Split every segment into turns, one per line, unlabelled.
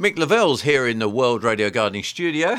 Mick Lavelle's here in the World Radio Gardening Studio,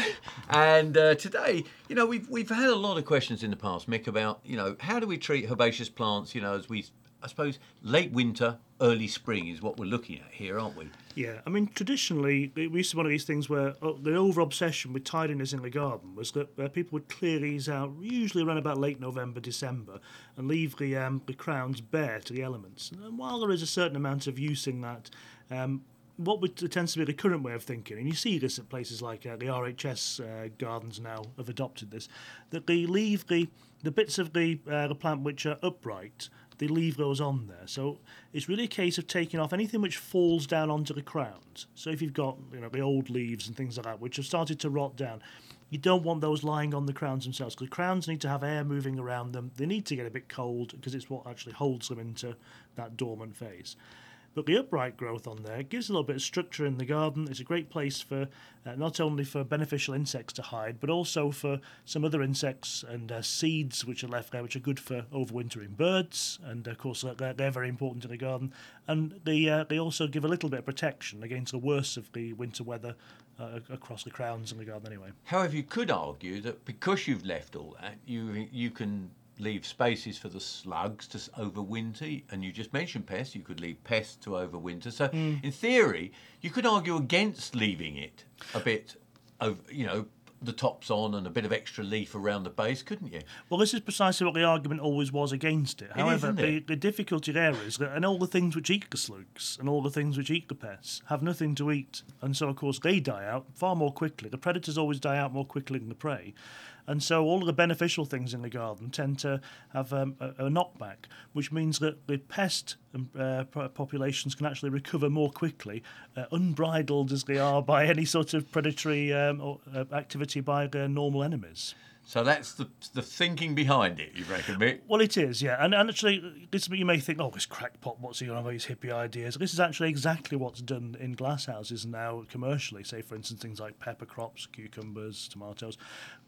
and uh, today, you know, we've we've had a lot of questions in the past, Mick, about you know how do we treat herbaceous plants, you know, as we, I suppose, late winter, early spring is what we're looking at here, aren't we?
Yeah, I mean, traditionally, it used to be one of these things where uh, the over obsession with tidiness in the garden was that uh, people would clear these out usually around about late November, December, and leave the, um, the crowns bare to the elements. And while there is a certain amount of use in that, um, what would, tends to be the current way of thinking, and you see this at places like uh, the RHS uh, gardens now have adopted this, that they leave the, the bits of the, uh, the plant which are upright, they leave those on there. So it's really a case of taking off anything which falls down onto the crowns. So if you've got you know the old leaves and things like that which have started to rot down, you don't want those lying on the crowns themselves because the crowns need to have air moving around them. They need to get a bit cold because it's what actually holds them into that dormant phase. But the upright growth on there gives a little bit of structure in the garden. It's a great place for uh, not only for beneficial insects to hide, but also for some other insects and uh, seeds which are left there, which are good for overwintering birds. And of course, they're, they're very important in the garden. And they uh, they also give a little bit of protection against the worst of the winter weather uh, across the crowns in the garden anyway.
However, you could argue that because you've left all that, you you can leave spaces for the slugs to overwinter, and you just mentioned pests. You could leave pests to overwinter. So, mm. in theory, you could argue against leaving it a bit, of you know, the tops on and a bit of extra leaf around the base, couldn't you?
Well, this is precisely what the argument always was against it.
it
However,
is,
the, the difficulty there is that, and all the things which eat the slugs and all the things which eat the pests have nothing to eat, and so of course they die out far more quickly. The predators always die out more quickly than the prey, and so all of the beneficial things in the garden tend to have um, a, a, knockback, which means that the pest um, uh, populations can actually recover more quickly, uh, unbridled as they are by any sort of predatory um, or, uh, activity by their normal enemies.
So that's the the thinking behind it, you reckon, Mick?
Well, it is, yeah. And, and actually, this you may think, oh, this crackpot, what's he on about these hippie ideas? This is actually exactly what's done in glasshouses now commercially. Say, for instance, things like pepper crops, cucumbers, tomatoes.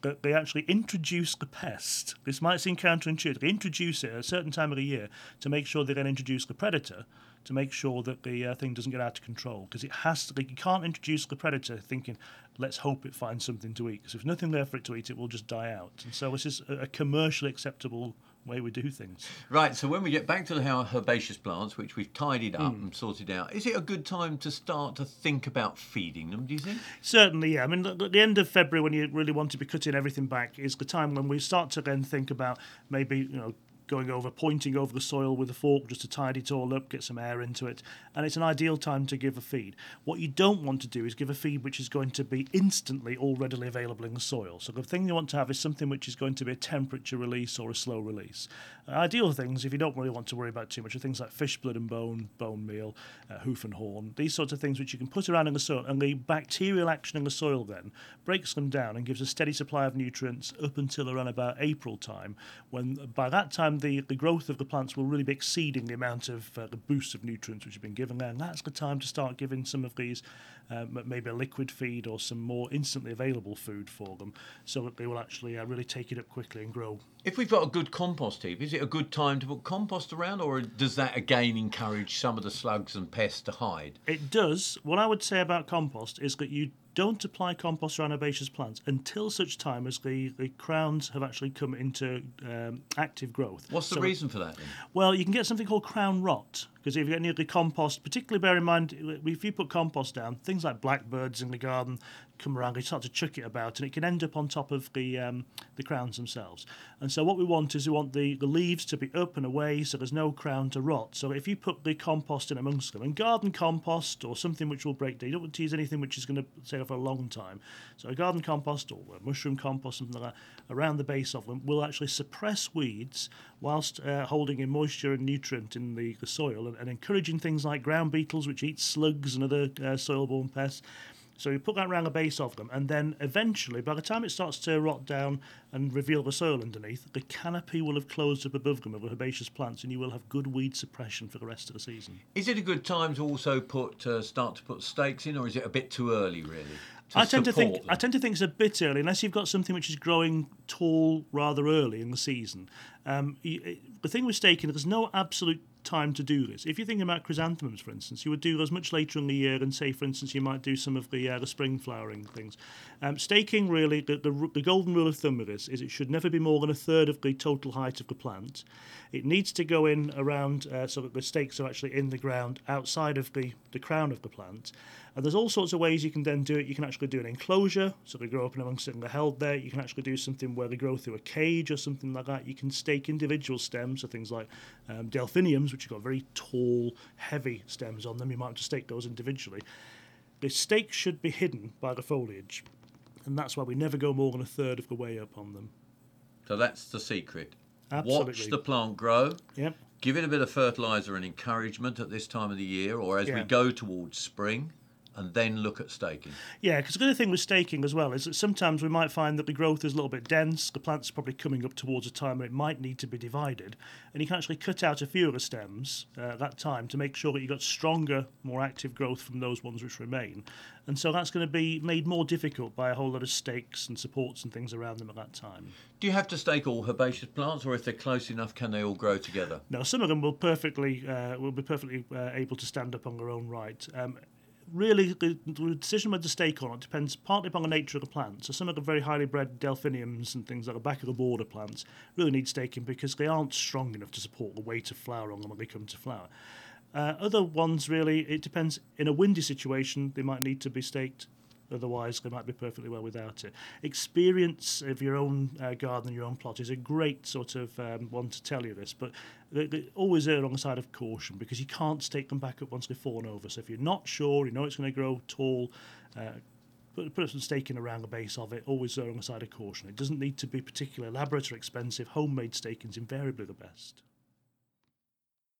But they actually introduce the pest. This might seem counterintuitive. They introduce it at a certain time of the year to make sure they then introduce the predator to make sure that the uh, thing doesn't get out of control because it has to. Like, you can't introduce the predator thinking, let's hope it finds something to eat. Because if nothing there for it to eat, it will just die out. And so this is a, a commercially acceptable way we do things.
Right. So when we get back to the herbaceous plants, which we've tidied up mm. and sorted out, is it a good time to start to think about feeding them? Do you think?
Certainly, yeah. I mean, at the end of February, when you really want to be cutting everything back, is the time when we start to then think about maybe you know going over, pointing over the soil with a fork just to tidy it all up, get some air into it. And it's an ideal time to give a feed. What you don't want to do is give a feed which is going to be instantly all readily available in the soil. So the thing you want to have is something which is going to be a temperature release or a slow release. Uh, ideal things, if you don't really want to worry about too much, are things like fish blood and bone, bone meal, uh, hoof and horn, these sorts of things which you can put around in the soil. And the bacterial action in the soil then breaks them down and gives a steady supply of nutrients up until around about April time, when by that time the, the growth of the plants will really be exceeding the amount of uh, the boost of nutrients which have been given there. And that's the time to start giving some of these, uh, maybe a liquid feed or some more instantly available food for them so that they will actually uh, really take it up quickly and grow.
If we've got a good compost heap, is it a good time to put compost around or does that again encourage some of the slugs and pests to hide?
It does. What I would say about compost is that you don't apply compost around herbaceous plants until such time as the, the crowns have actually come into um, active growth.
What's the so, reason for that? Then?
Well, you can get something called crown rot because if you get the compost, particularly bear in mind if you put compost down, things like blackbirds in the garden come around, they start to chuck it about, and it can end up on top of the um, the crowns themselves. And so what we want is we want the, the leaves to be up and away, so there's no crown to rot. So if you put the compost in amongst them, and garden compost or something which will break down, you don't want to use anything which is going to stay for a long time. So a garden compost or mushroom compost, something like that, around the base of them will actually suppress weeds whilst uh, holding in moisture and nutrient in the, the soil and, and, encouraging things like ground beetles, which eat slugs and other uh, soil-borne pests. So you put that around the base of them, and then eventually, by the time it starts to rot down and reveal the soil underneath, the canopy will have closed up above them of the herbaceous plants, and you will have good weed suppression for the rest of the season.
Is it a good time to also put uh, start to put stakes in, or is it a bit too early, really?
I tend to think them. I tend to think it's a bit early, unless you've got something which is growing tall rather early in the season. Um, the thing with staking, there's no absolute time to do this. If you're thinking about chrysanthemums, for instance, you would do those much later in the year, and say, for instance, you might do some of the uh, the spring flowering things. Um, staking really, the, the the golden rule of thumb of this is it should never be more than a third of the total height of the plant. It needs to go in around uh, so that the stakes are actually in the ground outside of the the crown of the plant. And there's all sorts of ways you can then do it. You can actually do an enclosure, so they grow up in amongst it and they're held there. You can actually do something where they grow through a cage or something like that. You can stake individual stems, so things like um, delphiniums, which have got very tall, heavy stems on them. You might have to stake those individually. The stakes should be hidden by the foliage, and that's why we never go more than a third of the way up on them.
So that's the secret.
Absolutely.
Watch the plant grow.
Yep.
Give it a bit of fertilizer and encouragement at this time of the year, or as we go towards spring, and then look at staking.
Yeah, because the other thing with staking as well is that sometimes we might find that the growth is a little bit dense. The plant's are probably coming up towards a time where it might need to be divided, and you can actually cut out a few of the stems uh, at that time to make sure that you've got stronger, more active growth from those ones which remain. And so that's going to be made more difficult by a whole lot of stakes and supports and things around them at that time.
Do you have to stake all herbaceous plants, or if they're close enough, can they all grow together?
Now, some of them will perfectly uh, will be perfectly uh, able to stand up on their own right. Um, really, the, the decision whether to stake or not depends partly upon the nature of the plant. So, some of the very highly bred delphiniums and things like the back of the border plants really need staking because they aren't strong enough to support the weight of flower on them when they come to flower. Uh, other ones, really, it depends. In a windy situation, they might need to be staked. Otherwise, they might be perfectly well without it. Experience of your own uh, garden, your own plot, is a great sort of um, one to tell you this. But they, they always err on the side of caution because you can't stake them back up once they've fallen over. So if you're not sure, you know it's going to grow tall. Uh, Put, put some staking around the base of it, always err on the side of caution. It doesn't need to be particularly elaborate or expensive. Homemade staking's invariably the best.